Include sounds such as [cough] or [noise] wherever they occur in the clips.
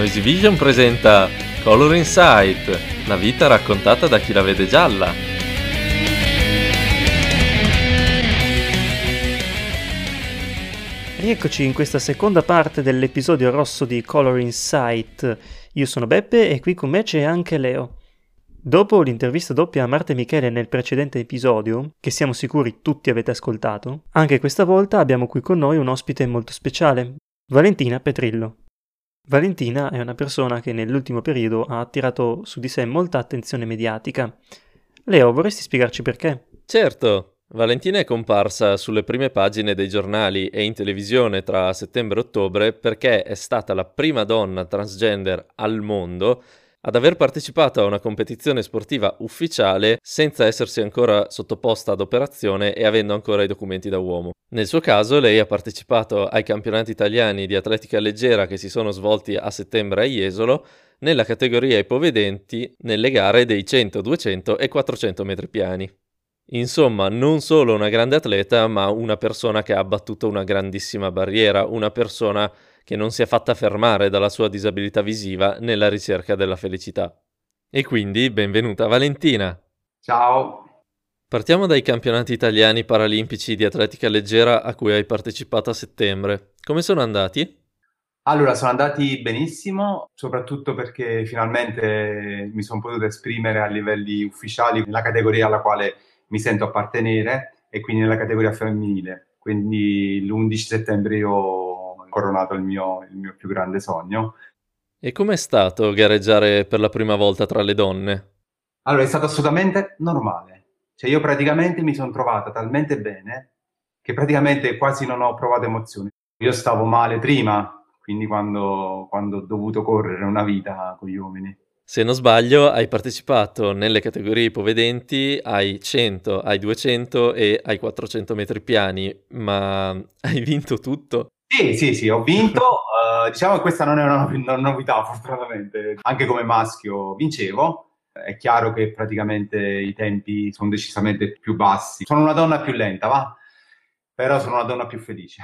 Noisy Vision presenta Color Insight, la vita raccontata da chi la vede gialla. Rieccoci in questa seconda parte dell'episodio rosso di Color Insight. Io sono Beppe e qui con me c'è anche Leo. Dopo l'intervista doppia a Marta e Michele nel precedente episodio, che siamo sicuri tutti avete ascoltato, anche questa volta abbiamo qui con noi un ospite molto speciale, Valentina Petrillo. Valentina è una persona che nell'ultimo periodo ha attirato su di sé molta attenzione mediatica. Leo, vorresti spiegarci perché? Certo, Valentina è comparsa sulle prime pagine dei giornali e in televisione tra settembre e ottobre perché è stata la prima donna transgender al mondo ad aver partecipato a una competizione sportiva ufficiale senza essersi ancora sottoposta ad operazione e avendo ancora i documenti da uomo. Nel suo caso lei ha partecipato ai campionati italiani di atletica leggera che si sono svolti a settembre a Jesolo nella categoria ipovedenti nelle gare dei 100, 200 e 400 metri piani. Insomma, non solo una grande atleta, ma una persona che ha abbattuto una grandissima barriera, una persona che non si è fatta fermare dalla sua disabilità visiva nella ricerca della felicità. E quindi benvenuta Valentina. Ciao. Partiamo dai campionati italiani paralimpici di atletica leggera a cui hai partecipato a settembre. Come sono andati? Allora, sono andati benissimo, soprattutto perché finalmente mi sono potuto esprimere a livelli ufficiali nella categoria alla quale mi sento appartenere e quindi nella categoria femminile. Quindi l'11 settembre io coronato il mio, il mio più grande sogno. E com'è stato gareggiare per la prima volta tra le donne? Allora, è stato assolutamente normale. Cioè, io praticamente mi sono trovata talmente bene che praticamente quasi non ho provato emozioni. Io stavo male prima, quindi quando, quando ho dovuto correre una vita con gli uomini. Se non sbaglio, hai partecipato nelle categorie ipovedenti ai 100, ai 200 e ai 400 metri piani, ma [laughs] hai vinto tutto? Sì, sì, sì, ho vinto. Uh, [laughs] diciamo che questa non è una, novità, fortunatamente. Anche come maschio vincevo. È chiaro che praticamente i tempi sono decisamente più bassi. Sono una donna più lenta, va? Però sono una donna più felice.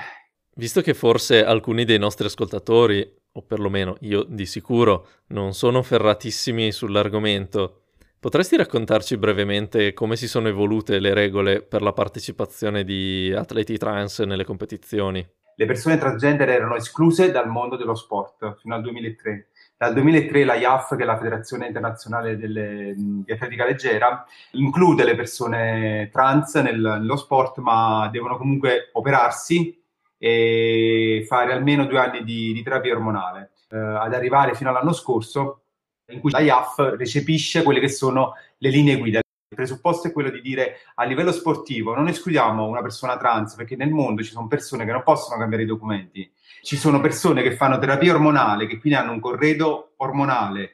Visto che forse alcuni dei nostri ascoltatori, o perlomeno io di sicuro, non sono ferratissimi sull'argomento, potresti raccontarci brevemente come si sono evolute le regole per la partecipazione di atleti trans nelle competizioni? Le persone transgender erano escluse dal mondo dello sport fino al 2003. Dal 2003 la IAF, che è la Federazione Internazionale delle, di Atletica Leggera, include le persone trans nel, nello sport, ma devono comunque operarsi e fare almeno due anni di, di terapia ormonale, eh, ad arrivare fino all'anno scorso in cui la IAF recepisce quelle che sono le linee guida, il presupposto è quello di dire a livello sportivo non escludiamo una persona trans perché nel mondo ci sono persone che non possono cambiare i documenti, ci sono persone che fanno terapia ormonale, che quindi hanno un corredo ormonale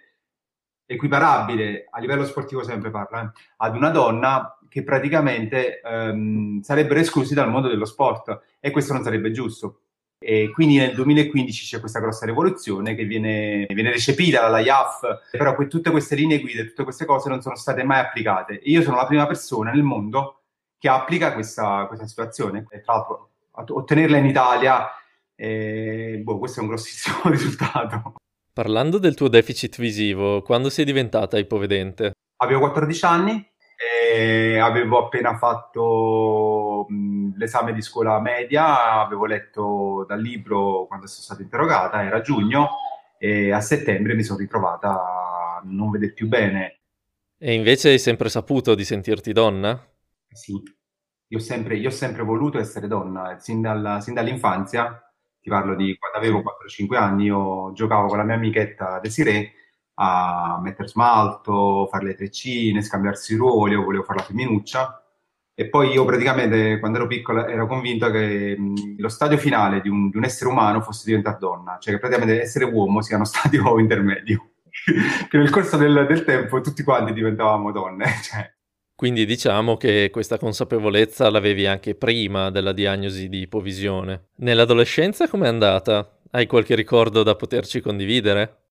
equiparabile a livello sportivo sempre parla, eh, ad una donna che praticamente ehm, sarebbero esclusi dal mondo dello sport e questo non sarebbe giusto. E quindi nel 2015 c'è questa grossa rivoluzione che viene, viene recepita dalla IAF, però que- tutte queste linee guida, tutte queste cose non sono state mai applicate. E io sono la prima persona nel mondo che applica questa, questa situazione. E tra l'altro, ottenerla in Italia, eh, boh, questo è un grossissimo [laughs] risultato. Parlando del tuo deficit visivo, quando sei diventata ipovedente? Avevo 14 anni e avevo appena fatto l'esame di scuola media, avevo letto dal libro quando sono stata interrogata, era giugno, e a settembre mi sono ritrovata a non vedere più bene. E invece hai sempre saputo di sentirti donna? Sì, io ho sempre, io ho sempre voluto essere donna, sin, dalla, sin dall'infanzia, ti parlo di quando avevo 4-5 anni, io giocavo con la mia amichetta Desiree a mettere smalto, fare le treccine, scambiarsi ruoli, io volevo fare la femminuccia. E poi io praticamente, quando ero piccola, ero convinto che mh, lo stadio finale di un, di un, essere umano fosse diventare donna, cioè che praticamente essere uomo sia uno [laughs] stadio intermedio. [laughs] che nel corso del, del, tempo tutti quanti diventavamo donne. [laughs] Cioè. Quindi diciamo che questa consapevolezza l'avevi anche prima della diagnosi di ipovisione. Nell'adolescenza com'è andata? Hai qualche ricordo da poterci condividere?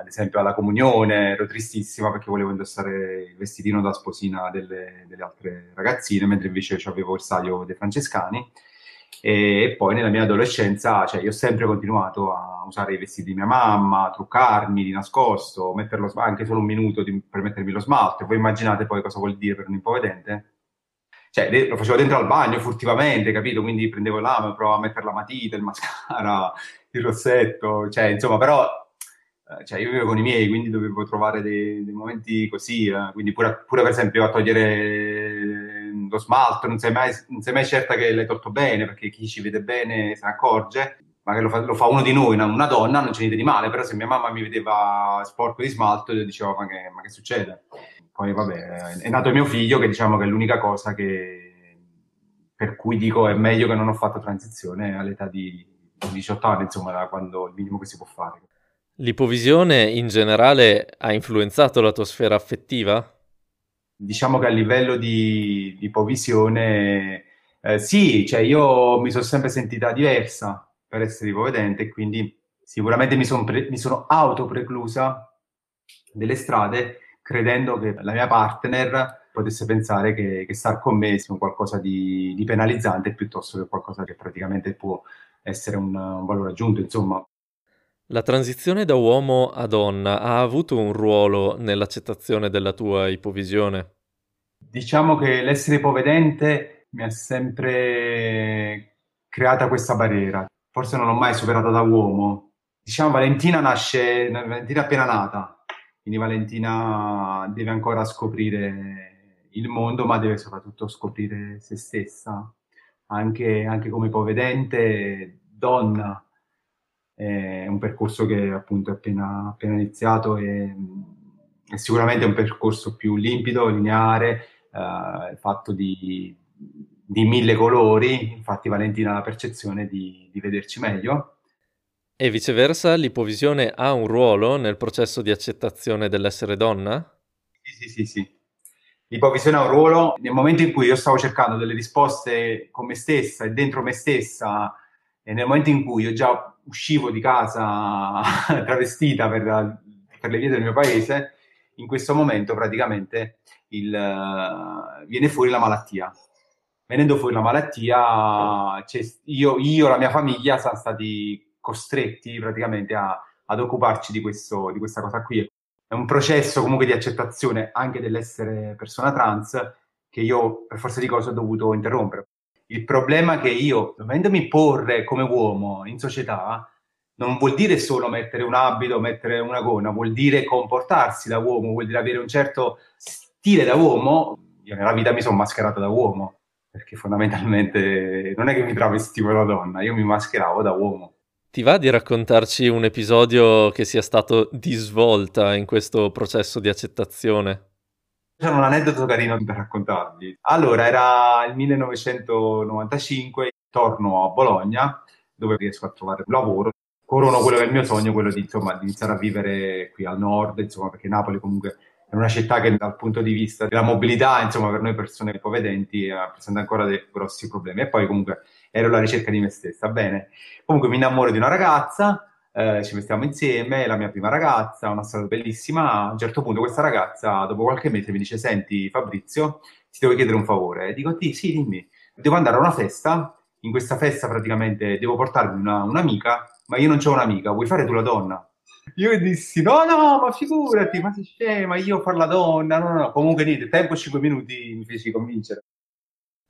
Ad esempio alla comunione, ero tristissima perché volevo indossare il vestitino da sposina delle, delle altre ragazzine, mentre invece avevo il saio dei francescani. e poi nella mia adolescenza, cioè, io ho sempre continuato a usare i vestiti di mia mamma, a truccarmi di nascosto, metterlo anche solo un minuto di, per mettermi lo smalto. Voi immaginate poi cosa vuol dire per un ipovedente? Cioè, lo facevo dentro al bagno furtivamente, capito? Quindi prendevo l'amo, provavo a mettere la matita, il mascara, [laughs] il rossetto, cioè, insomma, però cioè io vivo con i miei, quindi dovevo trovare dei, dei momenti così, eh. quindi pure, pure, per esempio a togliere lo smalto, non sei, mai, non sei mai certa che l'hai tolto bene, perché chi ci vede bene se ne accorge, magari lo fa, lo fa uno di noi, una, una, donna, non c'è niente di male, però se mia mamma mi vedeva sporco di smalto, io dicevo ma che, ma che succede? Poi vabbè, è nato mio figlio che diciamo che è l'unica cosa che, per cui dico è meglio che non ho fatto transizione all'età di 18 anni, insomma, da quando il minimo che si può fare. L'ipovisione in generale ha influenzato la tua sfera affettiva? Diciamo che a livello di, di ipovisione, eh, sì, cioè io mi sono sempre sentita diversa per essere ipovedente quindi sicuramente mi, son pre- mi sono autopreclusa delle strade credendo che la mia partner potesse pensare che, che star con me sia qualcosa di, di, penalizzante piuttosto che qualcosa che praticamente può essere un, un valore aggiunto, insomma. La transizione da uomo a donna ha avuto un ruolo nell'accettazione della tua ipovisione? Diciamo che l'essere ipovedente mi ha sempre creata questa barriera. Forse non l'ho mai superata da uomo. Diciamo Valentina nasce, Valentina è appena nata, quindi Valentina deve ancora scoprire il mondo, ma deve soprattutto scoprire se stessa. Anche, anche come ipovedente, donna, è un percorso che appunto è appena, appena iniziato e, e, sicuramente è un percorso più limpido, lineare, eh, fatto di, di, mille colori, infatti Valentina ha la percezione di, di vederci meglio. E viceversa, l'ipovisione ha un ruolo nel processo di accettazione dell'essere donna? Sì, sì, sì, sì. L'ipovisione ha un ruolo nel momento in cui io stavo cercando delle risposte con me stessa e dentro me stessa e nel momento in cui io già uscivo di casa [laughs] travestita per, per, le vie del mio paese, in questo momento praticamente il, uh, viene fuori la malattia. Venendo fuori la malattia, io, io, e la mia famiglia siamo stati costretti praticamente a, ad occuparci di, questo, di questa cosa qui. È un processo comunque di accettazione anche dell'essere persona trans che io per forza di cose ho dovuto interrompere. Il problema che io, dovendomi porre come uomo in società, non vuol dire solo mettere un abito, mettere una gonna, vuol dire comportarsi da uomo, vuol dire avere un certo stile da uomo. Io nella vita mi sono mascherato da uomo, perché fondamentalmente non è che mi travestivo da donna, io mi mascheravo da uomo. Ti va di raccontarci un episodio che sia stato di svolta in questo processo di accettazione? C'è un aneddoto carino da raccontarvi. Allora, era il 1995, torno a Bologna, dove riesco a trovare un lavoro. Corono quello che è il mio sogno, quello di, insomma, di iniziare a vivere qui al nord, insomma, perché Napoli comunque è una città che dal punto di vista della mobilità, insomma, per noi persone ipovedenti eh, presenta ancora dei grossi problemi. E poi comunque ero alla ricerca di me stessa. Bene, comunque mi innamoro di una ragazza, eh, ci mettiamo insieme, la mia prima ragazza, una storia bellissima. A un certo punto questa ragazza, dopo qualche mese, mi dice, senti Fabrizio, ti devo chiedere un favore. E dico, sì, sì, dimmi. Devo andare a una festa, in questa festa praticamente devo portarmi una, un'amica, ma io non ho un'amica, vuoi fare tu la donna? Io dissi, no, no, ma figurati, ma sei scema, io far la donna, no, no, no. Comunque niente, tempo 5 minuti mi feci convincere.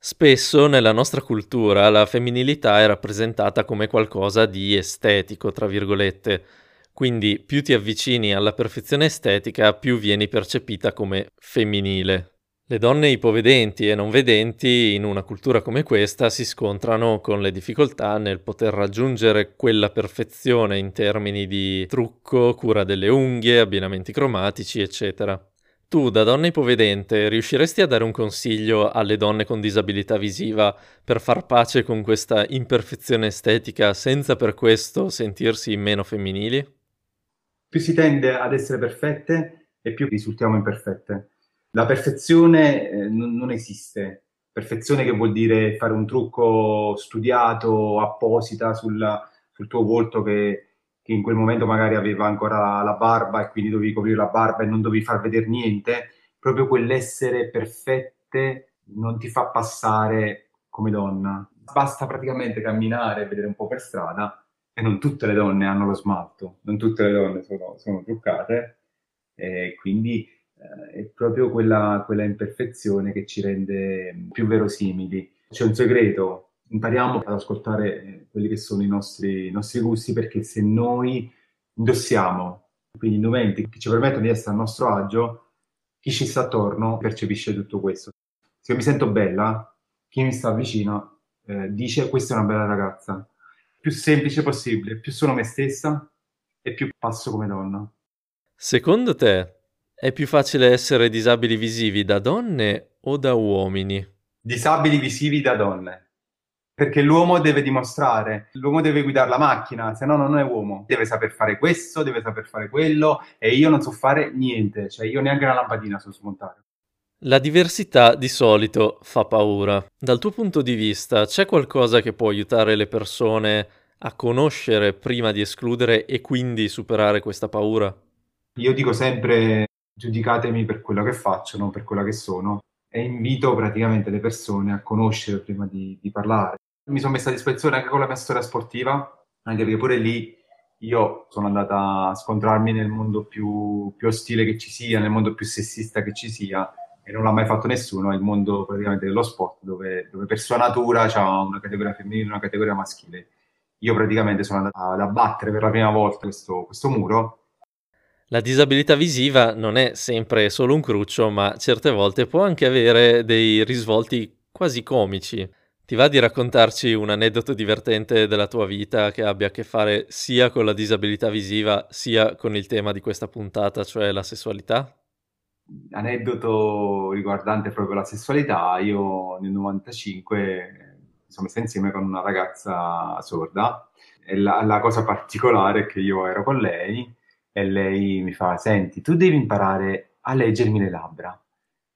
Spesso nella nostra cultura la femminilità è rappresentata come qualcosa di estetico, tra virgolette, quindi più ti avvicini alla perfezione estetica, più vieni percepita come femminile. Le donne ipovedenti e non vedenti in una cultura come questa si scontrano con le difficoltà nel poter raggiungere quella perfezione in termini di trucco, cura delle unghie, abbinamenti cromatici, eccetera. Tu, da donna ipovedente, riusciresti a dare un consiglio alle donne con disabilità visiva per far pace con questa imperfezione estetica senza per questo sentirsi meno femminili? Più si tende ad essere perfette e più risultiamo imperfette. La perfezione eh, non, non esiste. Perfezione che vuol dire fare un trucco studiato, apposita sul, sul tuo volto che che in quel momento magari aveva ancora la barba e quindi dovevi coprire la barba e non dovevi far vedere niente, proprio quell'essere perfette non ti fa passare come donna. Basta praticamente camminare e vedere un po' per strada e non tutte le donne hanno lo smalto, non tutte le donne sono, sono truccate e quindi eh, è proprio quella, quella imperfezione che ci rende più verosimili. C'è un segreto, impariamo ad ascoltare quelli che sono i nostri, i nostri gusti perché se noi indossiamo quegli indumenti che ci permettono di essere a nostro agio, chi ci sta attorno percepisce tutto questo. Se io mi sento bella, chi mi sta vicino eh, dice questa è una bella ragazza. Più semplice possibile, più sono me stessa e più passo come donna. Secondo te è più facile essere disabili visivi da donne o da uomini? Disabili visivi da donne perché l'uomo deve dimostrare, l'uomo deve guidare la macchina, se no non è uomo. Deve saper fare questo, deve saper fare quello e io non so fare niente, cioè io neanche una lampadina so smontare. La diversità di solito fa paura. Dal tuo punto di vista c'è qualcosa che può aiutare le persone a conoscere prima di escludere e quindi superare questa paura? Io dico sempre giudicatemi per quello che faccio, non per quello che sono e invito praticamente le persone a conoscere prima di, di parlare. Mi sono messa a disposizione anche con la mia storia sportiva, anche perché pure lì io sono andata a scontrarmi nel mondo più, più ostile che ci sia, nel mondo più sessista che ci sia, e non l'ha mai fatto nessuno, è il mondo praticamente dello sport, dove, dove per sua natura c'è una categoria femminile e una categoria maschile. Io praticamente sono andata ad abbattere per la prima volta questo, questo muro la disabilità visiva non è sempre solo un cruccio, ma certe volte può anche avere dei risvolti quasi comici. Ti va di raccontarci un aneddoto divertente della tua vita che abbia a che fare sia con la disabilità visiva sia con il tema di questa puntata, cioè la sessualità? Aneddoto riguardante proprio la sessualità, io nel 95 mi sono messa insieme con una ragazza sorda e la, la cosa particolare è che io ero con lei e lei mi fa, senti, tu devi imparare a leggermi le labbra.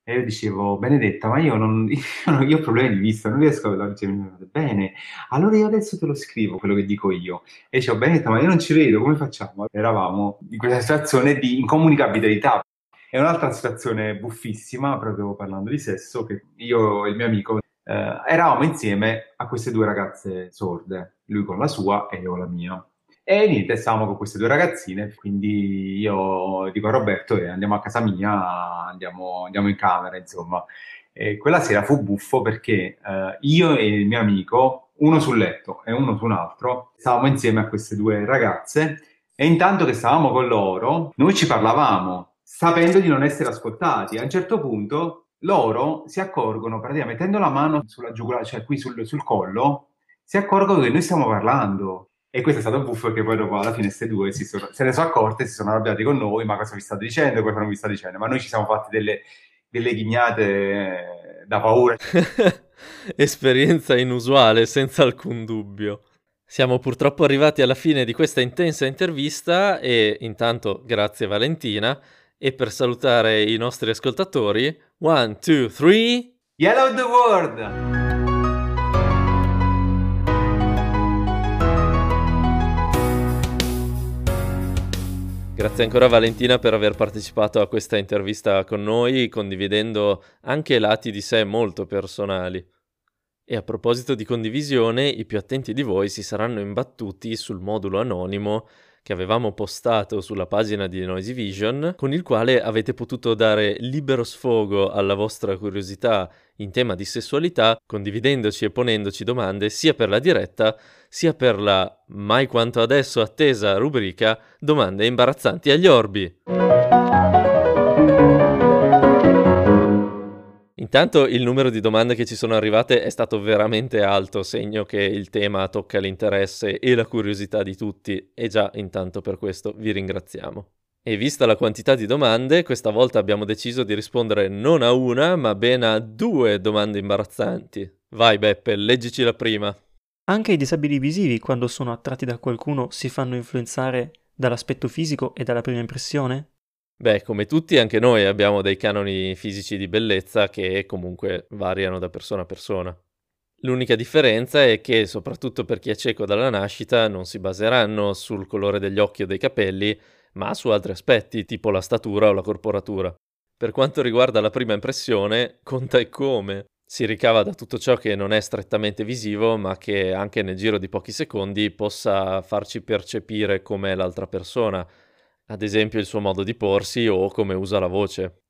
E io dicevo, Benedetta, ma io, non, [laughs] io, io ho problemi di vista, non riesco a leggermi. Bene, allora io adesso te lo scrivo, quello che dico io. E dicevo, Benedetta, ma io non ci vedo, come facciamo? Eravamo in questa situazione di incomunicabilità. È un'altra situazione buffissima, proprio parlando di sesso, che io e il mio amico eh, eravamo insieme a queste due ragazze sorde, lui con la sua e io con la mia. E niente, stavamo con queste due ragazzine, quindi io dico a Roberto che andiamo a casa mia, andiamo, andiamo in camera, insomma. E quella sera fu buffo perché eh, io e il mio amico, uno sul letto e uno su un altro, stavamo insieme a queste due ragazze e intanto che stavamo con loro, noi ci parlavamo, sapendo di non essere ascoltati. A un certo punto loro si accorgono, praticamente mettendo la mano sulla giugulare, cioè qui sul, sul collo, si accorgono che noi stiamo parlando e questo è stato buffo perché poi dopo alla fine queste due sono, se ne sono accorte, si sono arrabbiati con noi, ma cosa vi state dicendo, cosa non vi state dicendo? Ma noi ci siamo fatti delle, delle ghignate eh, da paura. [laughs] Esperienza inusuale, senza alcun dubbio. Siamo purtroppo arrivati alla fine di questa intensa intervista e intanto grazie Valentina e per salutare i nostri ascoltatori, one, two, three... Yellow the world! Grazie ancora Valentina per aver partecipato a questa intervista con noi, condividendo anche lati di sé molto personali. E a proposito di condivisione, i più attenti di voi si saranno imbattuti sul modulo anonimo che avevamo postato sulla pagina di Noisy Vision, con il quale avete potuto dare libero sfogo alla vostra curiosità in tema di sessualità, condividendoci e ponendoci domande sia per la diretta, sia per la mai quanto adesso attesa rubrica Domande imbarazzanti agli orbi. Intanto il numero di domande che ci sono arrivate è stato veramente alto, segno che il tema tocca l'interesse e la curiosità di tutti e già intanto per questo vi ringraziamo. E vista la quantità di domande, questa volta abbiamo deciso di rispondere non a una, ma ben a due domande imbarazzanti. Vai Beppe, leggici la prima. Anche i disabili visivi, quando sono attratti da qualcuno, si fanno influenzare dall'aspetto fisico e dalla prima impressione? Beh, come tutti, anche noi abbiamo dei canoni fisici di bellezza che comunque variano da persona a persona. L'unica differenza è che, soprattutto per chi è cieco dalla nascita, non si baseranno sul colore degli occhi o dei capelli, ma su altri aspetti, tipo la statura o la corporatura. Per quanto riguarda la prima impressione, conta e come. Si ricava da tutto ciò che non è strettamente visivo, ma che anche nel giro di pochi secondi possa farci percepire com'è l'altra persona, ad esempio il suo modo di porsi o come usa la voce.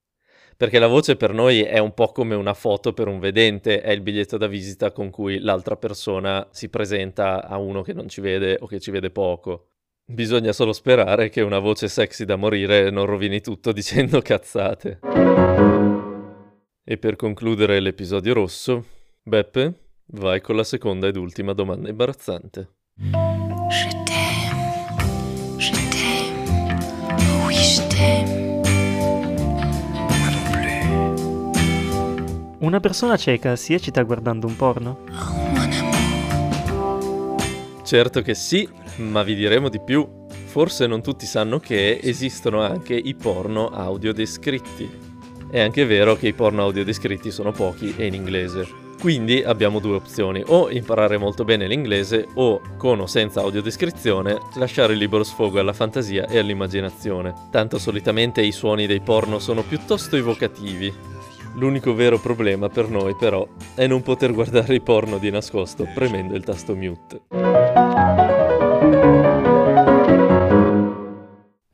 Perché la voce per noi è un po' come una foto per un vedente, è il biglietto da visita con cui l'altra persona si presenta a uno che non ci vede o che ci vede poco. Bisogna solo sperare che una voce sexy da morire non rovini tutto dicendo [laughs] cazzate. E per concludere l'episodio rosso, Beppe, vai con la seconda ed ultima domanda imbarazzante. Je t'aime, je t'aime, oui je t'aime. Una persona cieca si eccita guardando un porno? Certo che sì, ma vi diremo di più. Forse non tutti sanno che esistono anche i porno audiodescritti. È anche vero che i porno audio descritti sono pochi e in inglese. Quindi abbiamo due opzioni, o imparare molto bene l'inglese o, con o senza audiodescrizione, lasciare libero sfogo alla fantasia e all'immaginazione. Tanto solitamente i suoni dei porno sono piuttosto evocativi. L'unico vero problema per noi però è non poter guardare i porno di nascosto premendo il tasto mute.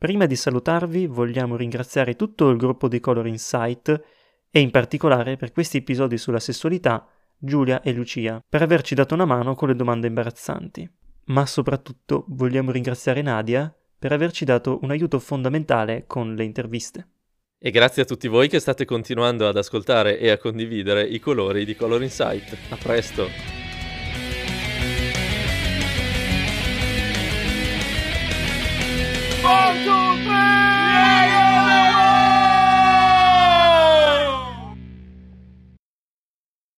Prima di salutarvi vogliamo ringraziare tutto il gruppo di Color Insight e in particolare per questi episodi sulla sessualità Giulia e Lucia per averci dato una mano con le domande imbarazzanti. Ma soprattutto vogliamo ringraziare Nadia per averci dato un aiuto fondamentale con le interviste. E grazie a tutti voi che state continuando ad ascoltare e a condividere i colori di Color Insight. A presto! One, two, three! Yeah!